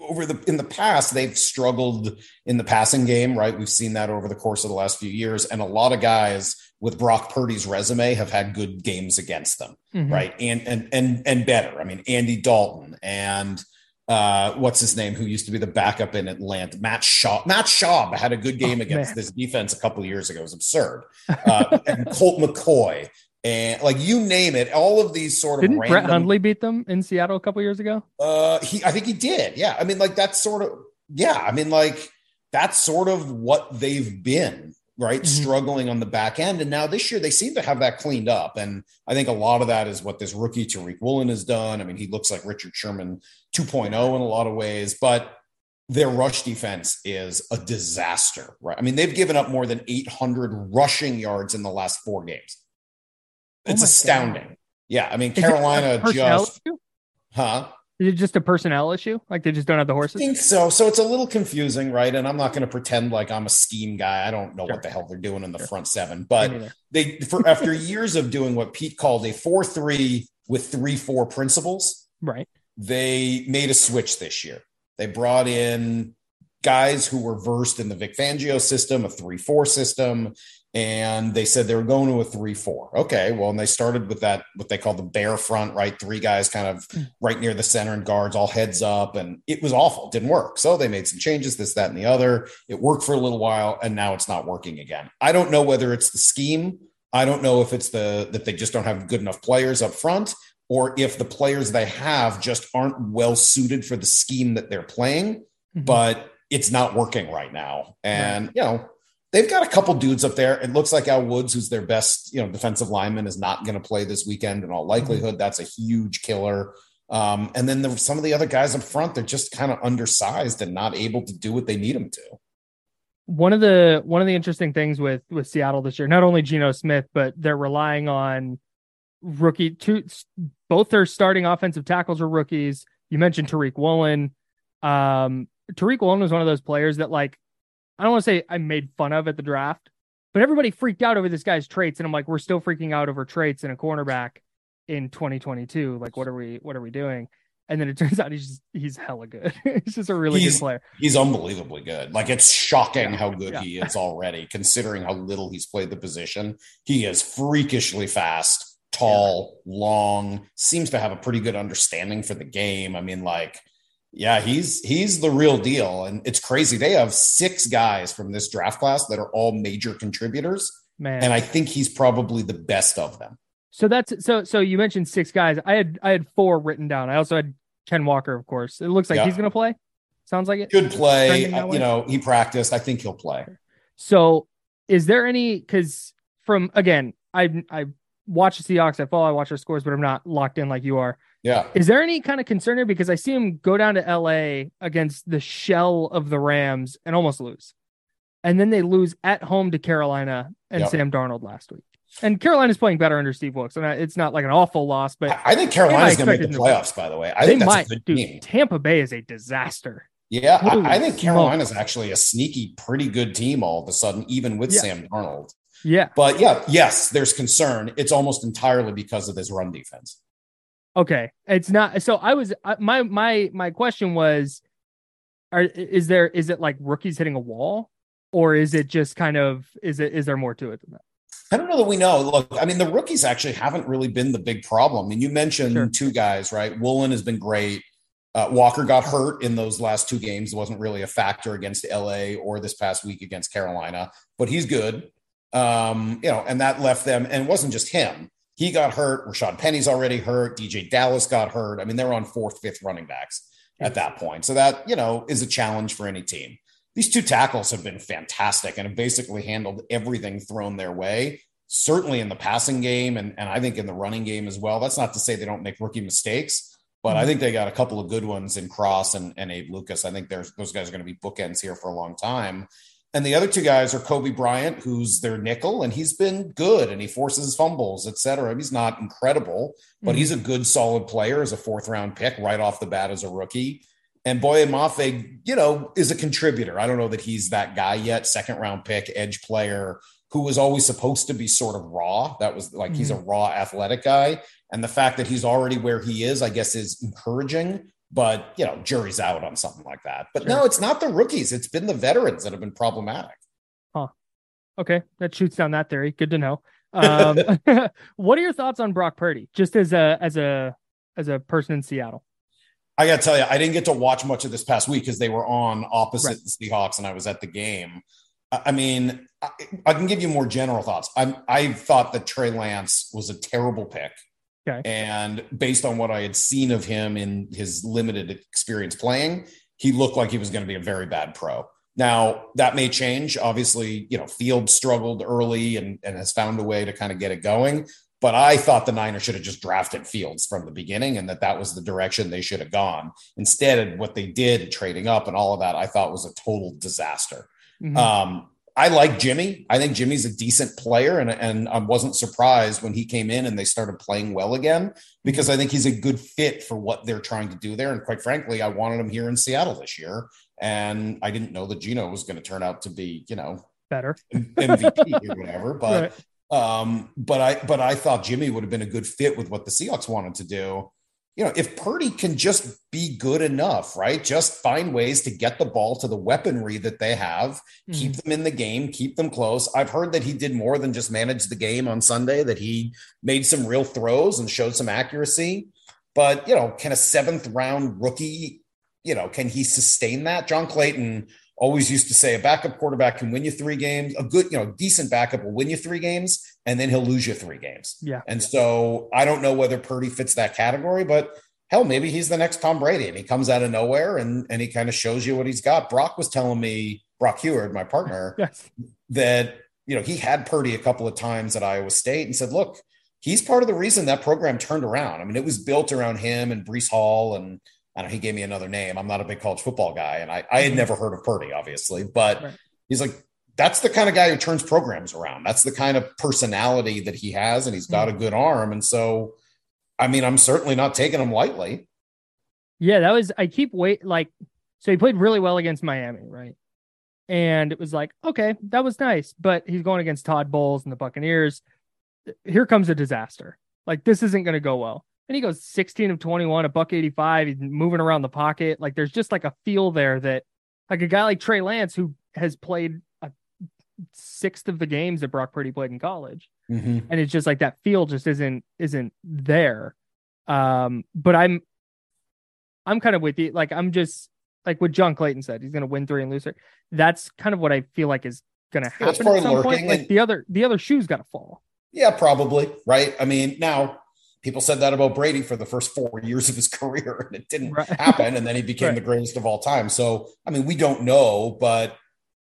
over the in the past they've struggled in the passing game right? We've seen that over the course of the last few years. And a lot of guys with Brock Purdy's resume have had good games against them mm-hmm. right? And and and and better. I mean Andy Dalton and uh, what's his name who used to be the backup in Atlanta Matt Schaub Matt Schaub had a good game oh, against man. this defense a couple of years ago. It was absurd. Uh, and Colt McCoy and like you name it, all of these sort of didn't random, Brett Hundley beat them in Seattle a couple years ago? Uh, he I think he did. Yeah, I mean, like that's sort of yeah. I mean, like that's sort of what they've been right, mm-hmm. struggling on the back end, and now this year they seem to have that cleaned up, and I think a lot of that is what this rookie Tariq Woolen has done. I mean, he looks like Richard Sherman 2.0 in a lot of ways, but their rush defense is a disaster, right? I mean, they've given up more than 800 rushing yards in the last four games. Oh it's oh astounding. God. Yeah, I mean Carolina just issue? huh? Is it just a personnel issue? Like they just don't have the horses? I think so. So it's a little confusing, right? And I'm not going to pretend like I'm a scheme guy. I don't know sure. what the hell they're doing in the sure. front seven. But they, for after years of doing what Pete called a four-three with three-four principles, right? They made a switch this year. They brought in guys who were versed in the Vic Fangio system, a three-four system and they said they were going to a three four. Okay, well, and they started with that what they call the bear front, right? Three guys kind of hmm. right near the center and guards, all heads up, and it was awful. It didn't work. So they made some changes, this, that, and the other. It worked for a little while, and now it's not working again. I don't know whether it's the scheme. I don't know if it's the that they just don't have good enough players up front, or if the players they have just aren't well suited for the scheme that they're playing. Mm-hmm. But it's not working right now, and right. you know they've got a couple dudes up there. It looks like Al Woods, who's their best, you know, defensive lineman, is not going to play this weekend in all likelihood. That's a huge killer. Um, and then the, some of the other guys up front, they're just kind of undersized and not able to do what they need them to. One of the one of the interesting things with with Seattle this year, not only Geno Smith, but they're relying on rookie two. Both their starting offensive tackles are rookies. You mentioned Tariq Woolen. Um, Tariq Woolen was one of those players that like I don't want to say I made fun of at the draft, but everybody freaked out over this guy's traits, and I'm like, we're still freaking out over traits in a cornerback in 2022. Like, what are we what are we doing? And then it turns out he's just he's hella good. he's just a really he's, good player. He's unbelievably good. Like it's shocking yeah. how good yeah. he is already, considering how little he's played the position. He is freakishly fast, tall, yeah. long, seems to have a pretty good understanding for the game. I mean, like yeah, he's he's the real deal, and it's crazy. They have six guys from this draft class that are all major contributors, man. And I think he's probably the best of them. So that's so so you mentioned six guys. I had I had four written down. I also had Ken Walker, of course. It looks like he's gonna play. Sounds like it. Good play. You know, he practiced. I think he'll play. So is there any because from again, I I watch the Seahawks, I follow, I watch their scores, but I'm not locked in like you are. Yeah. Is there any kind of concern here? Because I see him go down to LA against the shell of the Rams and almost lose. And then they lose at home to Carolina and yep. Sam Darnold last week. And Carolina's playing better under Steve Wilks, and it's not like an awful loss. But I think Carolina's going to make the playoffs. By the way, I think might. Dude, team. Tampa Bay is a disaster. Yeah, I, I, think Carolina's actually a sneaky, pretty good team all of a sudden, even with yeah. Sam Darnold. Yeah, but yeah, yes, there's concern. It's almost entirely because of this run defense. Okay, it's not. So I was my my my question was, are is there is it like rookies hitting a wall, or is it just kind of is it is there more to it than that? I don't know that we know. Look, I mean, the rookies actually haven't really been the big problem. I mean, you mentioned sure. two guys, right? Woolen has been great. Uh, Walker got hurt in those last two games. It wasn't really a factor against LA or this past week against Carolina, but he's good. Um, you know, and that left them, and it wasn't just him. He got hurt. Rashaad Penny's already hurt. DeeJay Dallas got hurt. I mean, they're on fourth, fifth running backs at that point. So that, you know, is a challenge for any team these two tackles have been fantastic and have basically handled everything thrown their way, certainly in the passing game and, and I think in the running game as well. That's not to say they don't make rookie mistakes, but I mm-hmm. think they got a couple of good ones in Cross and, and Abe Lucas. I think there's those guys are going to be bookends here for a long time. And the other two guys are Coby Bryant, who's their nickel, and he's been good and he forces fumbles, et cetera. He's not incredible, but mm-hmm. he's a good, solid player as a fourth round pick right off the bat as a rookie. And Boye Mafe, you know, is a contributor. I don't know that he's that guy yet. Second round pick, edge player who was always supposed to be sort of raw. That was like mm-hmm. he's a mm-hmm. raw athletic guy. And the fact that he's already where he is, I guess, is encouraging. But, you know, jury's out on something like that. But sure. no, it's not the rookies. It's been the veterans that have been problematic. Huh. Okay. That shoots down that theory. Good to know. Um, what are your thoughts on Brock Purdy, just as a as a as a person in Seattle? I got to tell you, I didn't get to watch much of this past week because they were on opposite right. the Seahawks and I was at the game. I mean, I, I can give you more general thoughts. i I thought that Trey Lance was a terrible pick. Okay. And based on what I had seen of him in his limited experience playing, he looked like he was going to be a very bad pro. Now, that may change. Obviously, you know, Field struggled early and, and has found a way to kind of get it going. But I thought the Niners should have just drafted Fields from the beginning and that that was the direction they should have gone. Instead, what they did trading up and all of that, I thought was a total disaster. Mm-hmm. Um, I like Jimmy. I think Jimmy's a decent player, and, and I wasn't surprised when he came in and they started playing well again because I think he's a good fit for what they're trying to do there. And quite frankly, I wanted him here in Seattle this year, and I didn't know that Geno was going to turn out to be, you know, better MVP or whatever. But right. Um, but I but I thought Jimmy would have been a good fit with what the Seahawks wanted to do. You know, if Purdy can just be good enough, right? Just find ways to get the ball to the weaponry that they have, mm-hmm. keep them in the game, keep them close. I've heard that he did more than just manage the game on Sunday, that he made some real throws and showed some accuracy. But, you know, can a seventh round rookie, you know, can he sustain that? John Clayton always used to say a backup quarterback can win you three games. A good, you know, decent backup will win you three games, and then he'll lose you three games. Yeah. And so I don't know whether Purdy fits that category, but hell, maybe he's the next Tom Brady, and he comes out of nowhere and and he kind of shows you what he's got. Brock was telling me, Brock Huard, my partner, yes. that you know he had Purdy a couple of times at Iowa State and said, look. He's part of the reason that program turned around. I mean, it was built around him and Breece Hall and I don't know he gave me another name. I'm not a big college football guy, and I, I had mm-hmm. never heard of Purdy, obviously, but right. he's like, that's the kind of guy who turns programs around. That's the kind of personality that he has, and he's got mm-hmm. a good arm. And so, I mean, I'm certainly not taking him lightly. Yeah, that was, I keep wait, like, so he played really well against Miami, right? And it was like, okay, that was nice, but he's going against Todd Bowles and the Buccaneers. Here comes a disaster. Like, this isn't going to go well and he goes 16 of 21, a buck 85. He's moving around the pocket. Like there's just like a feel there that like a guy like Trey Lance, who has played sixth of the games that Brock Purdy played in college. Mm-hmm. And it's just like that feel just isn't isn't there. Um, but I'm I'm kind of with you. Like I'm just like what John Clayton said, he's gonna win three and lose three. That's kind of what I feel like is gonna happen at some point. Like the other the other shoe's gotta fall. Yeah, probably. Right. I mean, now people said that about Brady for the first four years of his career, and it didn't right. happen. And then he became right. the greatest of all time. So, I mean, we don't know, but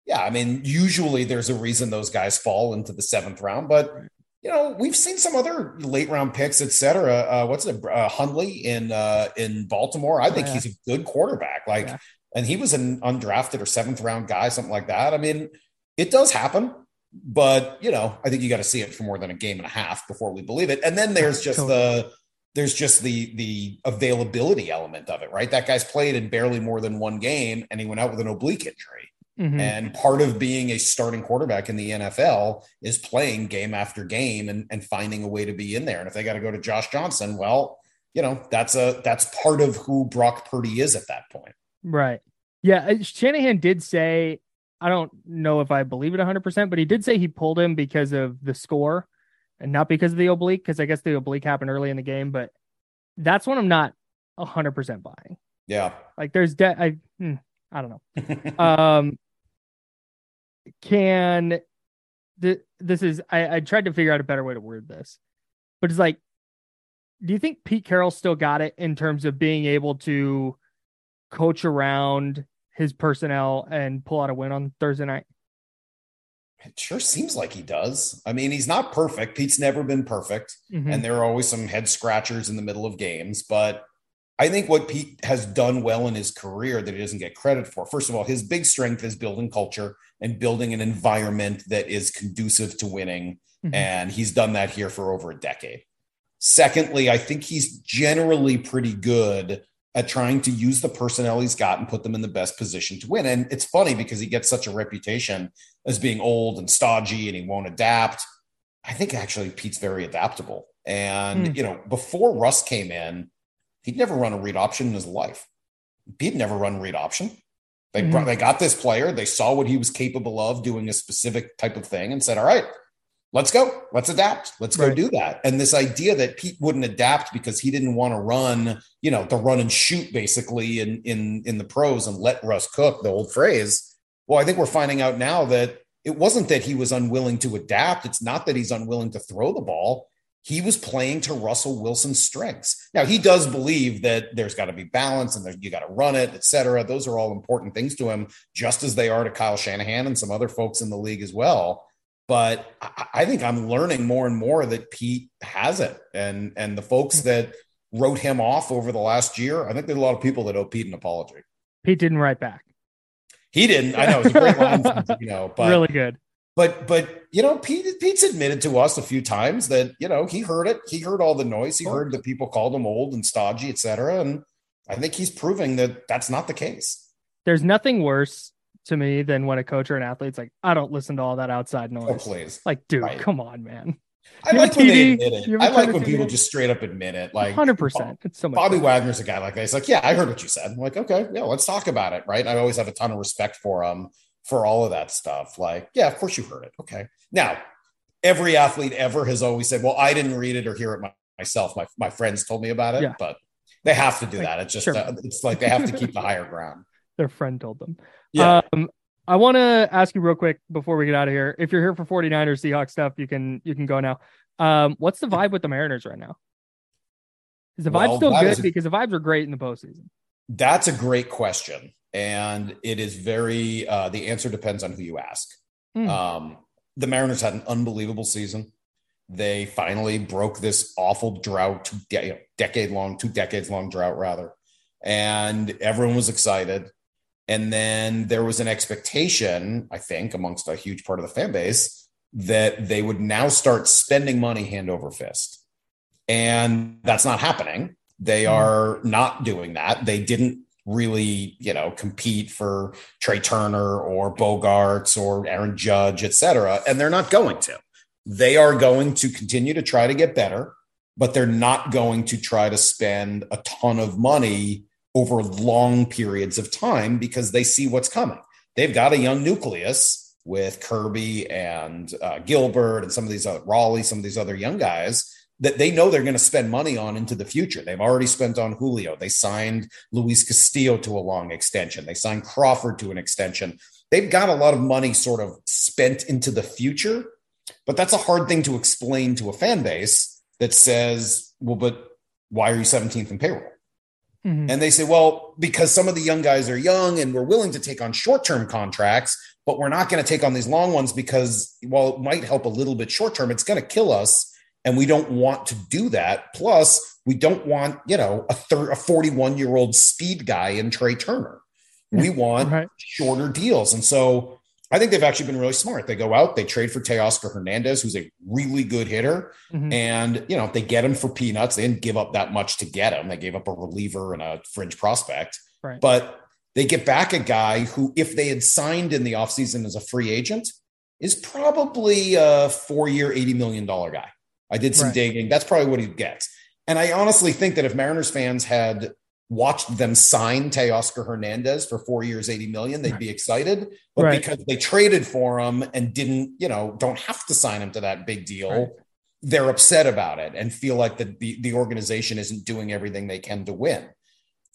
yeah, I mean, usually there's a reason those guys fall into the seventh round, but you know, we've seen some other late round picks, et cetera. Uh, what's it, uh, Huntley in uh, in Baltimore? I think oh, yeah. he's a good quarterback. Like, yeah. and he was an undrafted or seventh round guy, something like that. I mean, it does happen, but you know, I think you got to see it for more than a game and a half before we believe it. And then there's just totally. the there's just the the availability element of it, right? That guy's played in barely more than one game, and he went out with an oblique injury. Mm-hmm. And part of being a starting quarterback in the NFL is playing game after game and, and finding a way to be in there. And if they got to go to Josh Johnson, well, you know, that's a that's part of who Brock Purdy is at that point. Right. Yeah. Uh, Shanahan did say, I don't know if I believe it 100%, but he did say he pulled him because of the score and not because of the oblique, because I guess the oblique happened early in the game. But that's when I'm not 100% buying. Yeah. Like there's, de- I, hmm, I don't know. um, can th- this is I, I tried to figure out a better way to word this, but it's like, do you think Pete Carroll still got it in terms of being able to coach around his personnel and pull out a win on Thursday night? It sure seems like he does. I mean, he's not perfect. Pete's never been perfect, mm-hmm. and there are always some head scratchers in the middle of games, but I think what Pete has done well in his career that he doesn't get credit for. First of all, his big strength is building culture and building an environment that is conducive to winning. Mm-hmm. And he's done that here for over a decade. Secondly, I think he's generally pretty good at trying to use the personnel he's got and put them in the best position to win. And it's funny because he gets such a reputation as being old and stodgy and he won't adapt. I think actually Pete's very adaptable. And, mm. you know, before Russ came in, He'd never run a read option in his life. He'd never run read option. They mm-hmm. brought, they got this player. They saw what he was capable of doing a specific type of thing and said, "All right, let's go. Let's adapt. Let's right. go do that." And this idea that Pete wouldn't adapt because he didn't want to run, you know, the run and shoot basically in in in the pros and let Russ cook, the old phrase. Well, I think we're finding out now that it wasn't that he was unwilling to adapt. It's not that he's unwilling to throw the ball he was playing to Russell Wilson's strengths. Now he does believe that there's got to be balance and you got to run it, et cetera. Those are all important things to him, just as they are to Kyle Shanahan and some other folks in the league as well. But I think I'm learning more and more that Pete has it, and and the folks hmm. that wrote him off over the last year, I think there's a lot of people that owe Pete an apology. Pete didn't write back. He didn't. I know it's a great line, you know, but really good. But but you know, Pete Pete's admitted to us a few times that you know he heard it. He heard all the noise. He heard that people called him old and stodgy, etc. And I think he's proving that that's not the case. There's nothing worse to me than when a coach or an athlete's like, I don't listen to all that outside oh, noise. Oh, please. Like, dude, right. come on, man. I like when they admit it. I like when people just straight up admit it. Like 100%. It's so much Bobby fun. Wagner's a guy like that. He's like, yeah, I heard what you said. I'm like, okay, yeah, let's talk about it. Right. I always have a ton of respect for him for all of that stuff. Like, yeah, of course you heard it. Okay. Now, every athlete ever has always said, well, I didn't read it or hear it myself. My, my friends told me about it, yeah. but they have to do that. It's just, sure. uh, it's like they have to keep the higher ground. Their friend told them. Yeah. Um, I want to ask you real quick before we get out of here. If you're here for 49ers Seahawks stuff, you can you can go now. Um, what's the vibe with the Mariners right now? Is the vibe well, still good? A, because the vibes are great in the postseason. That's a great question and it is very uh, the answer depends on who you ask. Mm. Um, the Mariners had an unbelievable season. They finally broke this awful drought, two de- decade long, two decades long drought rather, and everyone was excited. And then there was an expectation, I think, amongst a huge part of the fan base that they would now start spending money hand over fist. And that's not happening. They hmm. are not doing that. They didn't really, you know, compete for Trea Turner or Bogaerts or Aaron Judge, et cetera. And they're not going to. They are going to continue to try to get better, but they're not going to try to spend a ton of money over long periods of time because they see what's coming. They've got a young nucleus with Kirby and uh, Gilbert and some of these other Raleigh, some of these other young guys that they know they're going to spend money on into the future. They've already spent on Julio. They signed Luis Castillo to a long extension. They signed Crawford to an extension. They've got a lot of money sort of spent into the future. But that's a hard thing to explain to a fan base that says, well, but why are you 17th in payroll? Mm-hmm. And they say, well, because some of the young guys are young and we're willing to take on short term contracts, but we're not going to take on these long ones because while it might help a little bit short term, it's going to kill us. And we don't want to do that. Plus, we don't want, you know, a, a 41 year old speed guy in Trea Turner. We want right. shorter deals. And so I think they've actually been really smart. They go out, they trade for Teoscar Hernandez, who's a really good hitter. Mm-hmm. And, you know, they get him for peanuts. They didn't give up that much to get him. They gave up a reliever and a fringe prospect. Right. But they get back a guy who, if they had signed in the offseason as a free agent, is probably a four year, $80 million guy. I did some right. digging. That's probably what he gets. And I honestly think that if Mariners fans had watched them sign Teoscar Hernandez for four years, 80 million, they'd be excited. But right. because they traded for him and didn't, you know, don't have to sign him to that big deal, right. they're upset about it and feel like the, the, the organization isn't doing everything they can to win.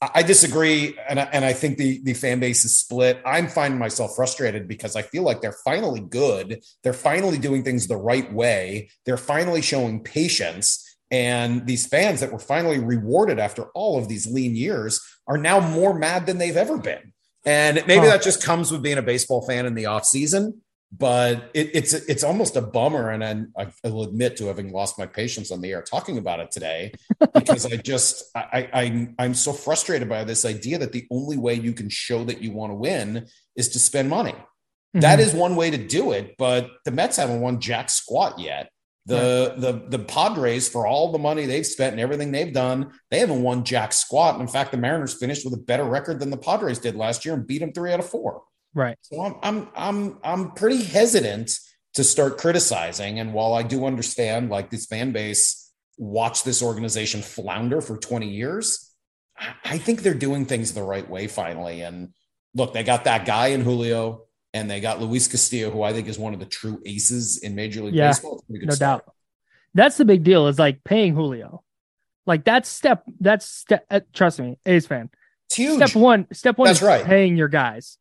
I, disagree. And I, and I think the, the fan base is split. I'm finding myself frustrated because I feel like they're finally good. They're finally doing things the right way. They're finally showing patience and these fans that were finally rewarded after all of these lean years are now more mad than they've ever been. And maybe huh. that just comes with being a baseball fan in the off season, but it, it's it's almost a bummer. And I, will admit to having lost my patience on the air talking about it today because I just I, I I'm so frustrated by this idea that the only way you can show that you want to win is to spend money. Mm-hmm. That is one way to do it, but the Mets haven't won jack squat yet. The, the the Padres, for all the money they've spent and everything they've done, they haven't won jack squat. And in fact, the Mariners finished with a better record than the Padres did last year and beat them three out of four. Right. So I'm I'm I'm I'm pretty hesitant to start criticizing. And while I do understand, like this fan base watched this organization flounder for 20 years, I think they're doing things the right way finally. And look, they got that guy in Julio and they got Luis Castillo, who I think is one of the true aces in Major League yeah, Baseball. no start. doubt. That's the big deal. Is like paying Julio. Like that's step. That's step. Uh, trust me, A's fan. It's huge. Step one. Step one. That's right. Paying your guys.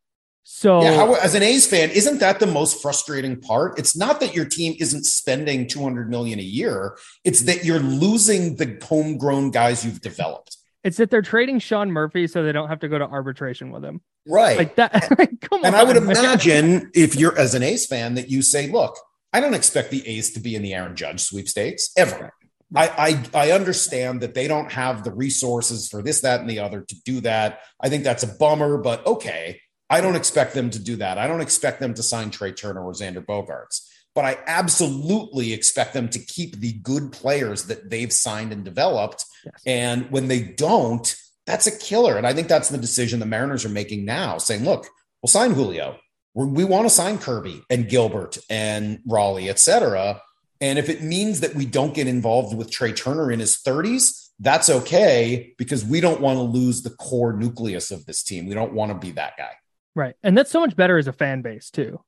So yeah, how, as an A's fan, isn't that the most frustrating part? It's not that your team isn't spending 200 million a year. It's that you're losing the homegrown guys you've developed. It's that they're trading Sean Murphy so they don't have to go to arbitration with him. Right. Like that. come on. And I would man. imagine if you're as an A's fan that you say, look, I don't expect the A's to be in the Aaron Judge sweepstakes ever. I, I I understand that they don't have the resources for this, that, and the other to do that. I think that's a bummer, but okay. I don't expect them to do that. I don't expect them to sign Trea Turner or Xander Bogaerts but I absolutely expect them to keep the good players that they've signed and developed. Yes. And when they don't, that's a killer. And I think that's the decision the Mariners are making now, saying, look, we'll sign Julio. We're, we want to sign Kirby and Gilbert and Raleigh, et cetera. And if it means that we don't get involved with Trea Turner in his 30s, that's okay because we don't want to lose the core nucleus of this team. We don't want to be that guy. Right. And that's so much better as a fan base, too.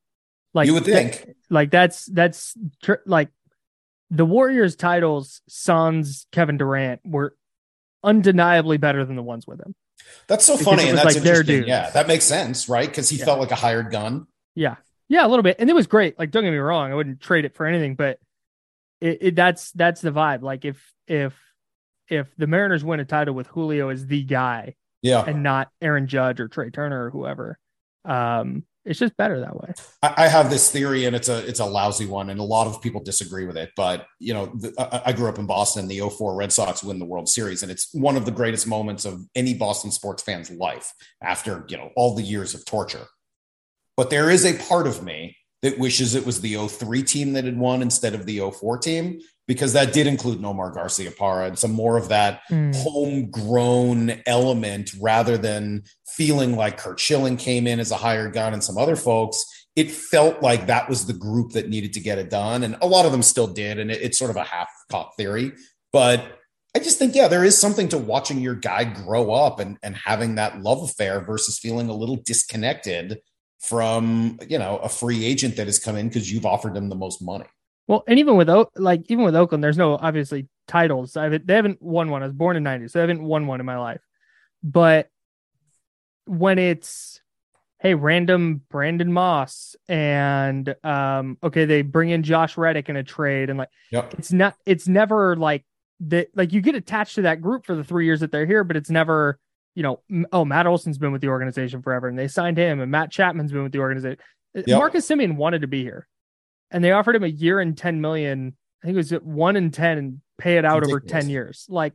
Like you would think, that, like that's that's tr- like the Warriors' titles. Suns, Kevin Durant were undeniably better than the ones with him. That's so funny, and that's like interesting. Yeah, that makes sense, right? Because he yeah. felt like a hired gun. Yeah, yeah, a little bit, and it was great. Like, don't get me wrong, I wouldn't trade it for anything, but it, it that's that's the vibe. Like, if if if the Mariners win a title with Julio as the guy, yeah, and not Aaron Judge or Trea Turner or whoever, um, it's just better that way. I have this theory, and it's a it's a lousy one, and a lot of people disagree with it. But you know, the, I grew up in Boston. The 04 Red Sox win the World Series, and it's one of the greatest moments of any Boston sports fan's life after you know all the years of torture. But there is a part of me that wishes it was the 03 team that had won instead of the 04 team because that did include Nomar Garciaparra and some more of that mm. homegrown element rather than feeling like Curt Schilling came in as a hired gun and some other folks. It felt like that was the group that needed to get it done. And a lot of them still did. And it, it's sort of a half cop theory. But I just think, yeah, there is something to watching your guy grow up and, and having that love affair versus feeling a little disconnected from, you know, a free agent that has come in because you've offered them the most money. Well, and even with like even with Oakland, there's no obviously titles. I have they haven't won one. I was born in '90, so I haven't won one in my life. But when it's hey, random Brandon Moss, and um, okay, they bring in Josh Reddick in a trade, and like, yep. it's not, it's never like that. Like you get attached to that group for the three years that they're here, but it's never, you know, oh, Matt Olson's been with the organization forever, and they signed him, and Matt Chapman's been with the organization. Uh, yep. Marcus Semien wanted to be here, and they offered him a year and ten million. I think it was one in ten, and pay it out Ridiculous. over ten years. Like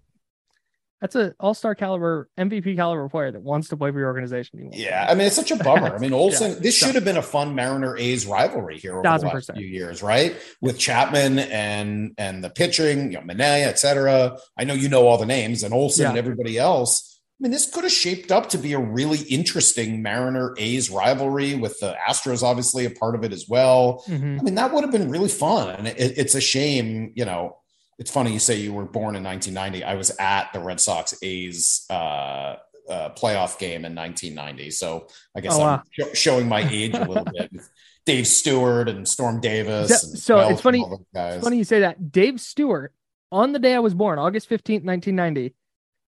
that's an all-star caliber MVP caliber player that wants to play for your organization. Anymore. Yeah, I mean it's such a bummer. I mean Olson, yeah, this should have been a fun Mariner A's rivalry here over the last few years, right? With Chapman and and the pitching, you know, Manaea, et cetera. I know you know all the names and Olson yeah. and everybody else. I mean, this could have shaped up to be a really interesting Mariner A's rivalry with the Astros, obviously a part of it as well. Mm-hmm. I mean, that would have been really fun. And it, it's a shame, you know, it's funny you say you were born in 1990. I was at the Red Sox A's uh, uh, playoff game in 1990. So I guess oh, I'm sh- showing my age a little bit. Dave Stewart and Storm Davis. So, so it's funny. It's funny you say that. Dave Stewart, on the day I was born, August 15th, 1990,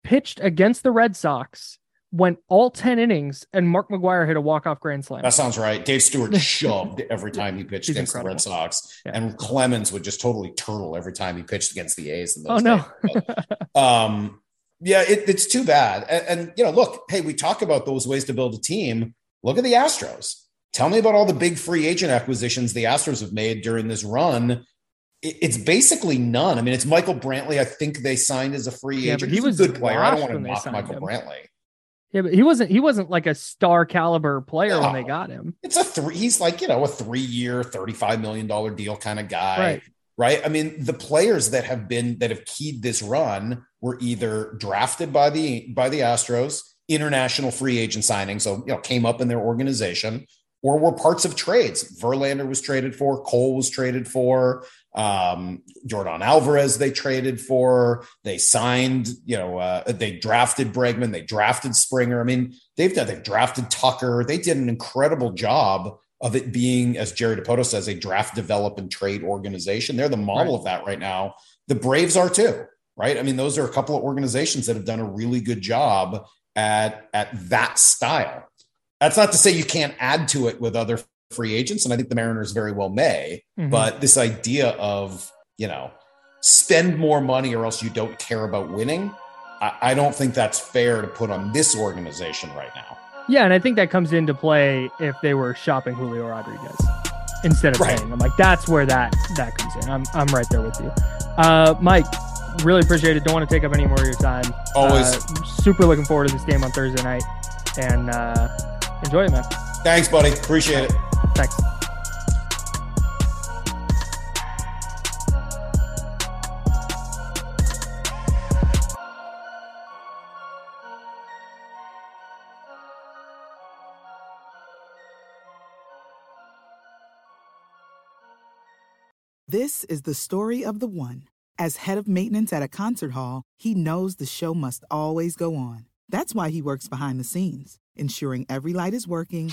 pitched against the Red Sox went all 10 innings and Mark McGwire hit a walk-off grand slam. That sounds right. Dave Stewart shoved every time he pitched He's against incredible. the Red Sox. Yeah. And Clemens would just totally turtle every time he pitched against the A's. oh, no. but, um, yeah, it, it's too bad. And, and, you know, look, hey, we talk about those ways to build a team. Look at the Astros. Tell me about all the big free agent acquisitions the Astros have made during this run. It's basically none. I mean, it's Michael Brantley. I think they signed as a free yeah, agent. he was a good player. I don't want to knock Michael him. Brantley. Yeah, but he wasn't he wasn't like a star caliber player no. when they got him. It's a three he's like, you know, a three year, $35 million deal kind of guy. Right. Right. I mean, the players that have been that have keyed this run were either drafted by the by the Astros, international free agent signing, so you know, came up in their organization, or were parts of trades. Verlander was traded for, Cole was traded for, um, Yordan Alvarez they traded for. They signed, you know, uh, they drafted Bregman, they drafted Springer. I mean, they've done, they've drafted Tucker. They did an incredible job of it being, as Jerry Dipoto says, a draft, develop, and trade organization. They're the model right. of that right now. The Braves are too, right? I mean, those are a couple of organizations that have done a really good job at at that style. That's not to say you can't add to it with other free agents, and I think the Mariners very well may. Mm-hmm. But this idea of you know spend more money or else you don't care about winning, I, I don't think that's fair to put on this organization right now. Yeah, and I think that comes into play if they were shopping Julio Rodriguez instead of right. paying him. Like that's where that that comes in. I'm I'm right there with you, uh, Mike. Really appreciate it. Don't want to take up any more of your time. Always uh, super looking forward to this game on Thursday night, and uh, enjoy it, man. Thanks, buddy. Appreciate it. Thanks. This is the story of the one. As head of maintenance at a concert hall, he knows the show must always go on. That's why he works behind the scenes, ensuring every light is working,